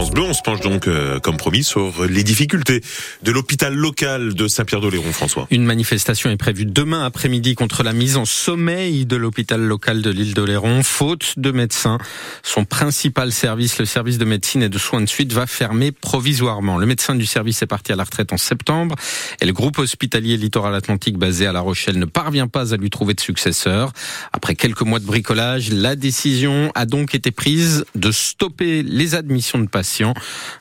On se penche donc, euh, comme promis, sur les difficultés de l'hôpital local de Saint-Pierre-d'Oléron, François. Une manifestation est prévue demain après-midi contre la mise en sommeil de l'hôpital local de l'île d'Oléron, faute de médecins. Son principal service, le service de médecine et de soins de suite, va fermer provisoirement. Le médecin du service est parti à la retraite en septembre et le groupe hospitalier Littoral Atlantique basé à La Rochelle ne parvient pas à lui trouver de successeur. Après quelques mois de bricolage, la décision a donc été prise de stopper les admissions de patients.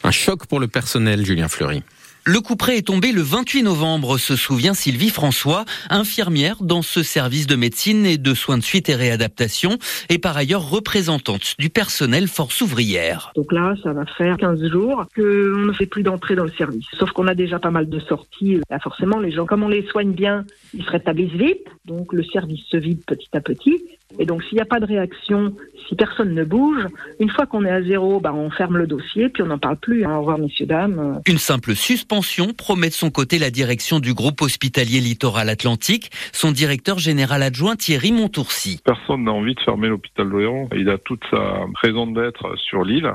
Un choc pour le personnel, Julien Fleury. Le coup près est tombé le 28 novembre, se souvient Sylvie François, infirmière dans ce service de médecine et de soins de suite et réadaptation, et par ailleurs représentante du personnel force ouvrière. Donc là, ça va faire 15 jours qu'on ne fait plus d'entrée dans le service. Sauf qu'on a déjà pas mal de sorties. Là, forcément, les gens, comme on les soigne bien, ils se rétablissent vite. Donc le service se vide petit à petit. Et donc s'il n'y a pas de réaction, si personne ne bouge, une fois qu'on est à zéro, bah, on ferme le dossier, puis on n'en parle plus. Au revoir, messieurs, dames. Une simple suspension promet de son côté la direction du groupe hospitalier littoral atlantique, son directeur général adjoint Thierry Montourcy. Personne n'a envie de fermer l'hôpital d'Oléron. Il a toute sa raison d'être sur l'île.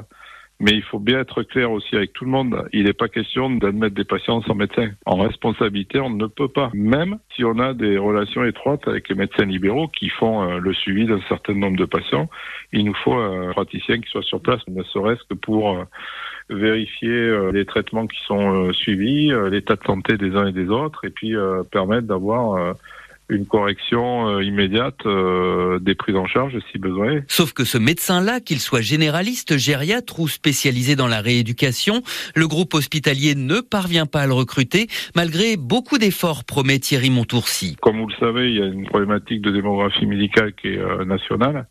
Mais il faut bien être clair aussi avec tout le monde. Il n'est pas question d'admettre des patients sans médecin. En responsabilité, on ne peut pas. Même si on a des relations étroites avec les médecins libéraux qui font euh, le suivi d'un certain nombre de patients, il nous faut un praticien qui soit sur place, ne serait-ce que pour euh, vérifier euh, les traitements qui sont suivis, l'état de santé des uns et des autres, et puis permettre d'avoir une correction euh, immédiate euh, des prises en charge si besoin. Sauf que ce médecin-là, qu'il soit généraliste, gériatre ou spécialisé dans la rééducation, le groupe hospitalier ne parvient pas à le recruter malgré beaucoup d'efforts, promet Thierry Montourcy. Comme vous le savez, il y a une problématique de démographie médicale qui est euh, nationale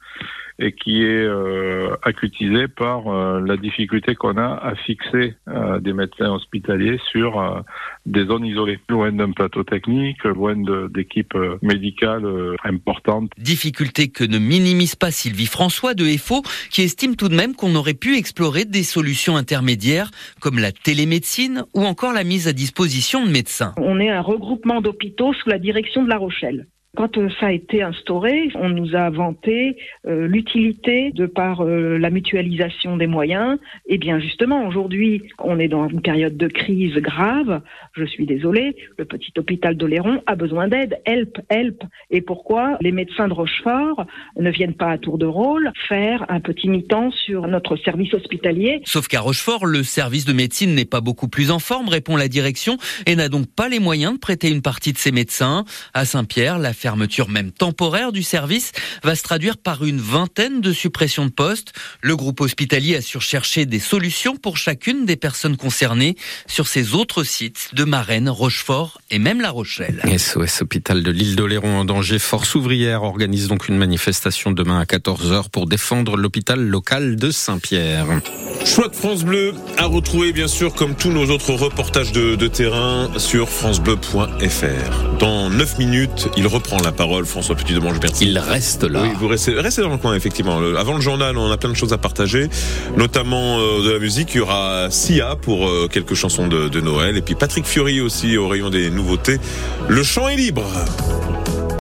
et qui est euh, accutisé par euh, la difficulté qu'on a à fixer euh, des médecins hospitaliers sur euh, des zones isolées, loin d'un plateau technique, loin d'équipes médicales importantes. Difficulté que ne minimise pas Sylvie François de EFO, qui estime tout de même qu'on aurait pu explorer des solutions intermédiaires comme la télémédecine ou encore la mise à disposition de médecins. On est un regroupement d'hôpitaux sous la direction de La Rochelle. Quand euh, ça a été instauré, on nous a vanté euh, l'utilité de par euh, la mutualisation des moyens. Et bien justement, aujourd'hui, on est dans une période de crise grave. Je suis désolée, le petit hôpital d'Oléron a besoin d'aide. Help, help. Et pourquoi les médecins de Rochefort ne viennent pas à tour de rôle faire un petit mi-temps sur notre service hospitalier? Sauf qu'à Rochefort, le service de médecine n'est pas beaucoup plus en forme, répond la direction, et n'a donc pas les moyens de prêter une partie de ses médecins. À Saint-Pierre, fermeture même temporaire du service va se traduire par une vingtaine de suppressions de postes. Le groupe hospitalier assure chercher des solutions pour chacune des personnes concernées sur ses autres sites de Marennes, Rochefort et même La Rochelle. SOS Hôpital de l'île d'Oléron en danger. Force ouvrière organise donc une manifestation demain à 14h pour défendre l'hôpital local de Saint-Pierre. Choix de France Bleu à retrouver bien sûr comme tous nos autres reportages de, de terrain sur francebleu.fr. Dans 9 minutes, il reprend la parole François Petit Demange Merci. Il reste là. Oui, vous restez, restez dans le coin effectivement. Avant le journal, on a plein de choses à partager, notamment euh, de la musique. Il y aura Sia pour euh, quelques chansons de, de Noël et puis Patrick Fiori aussi au rayon des nouveautés. Le chant est libre.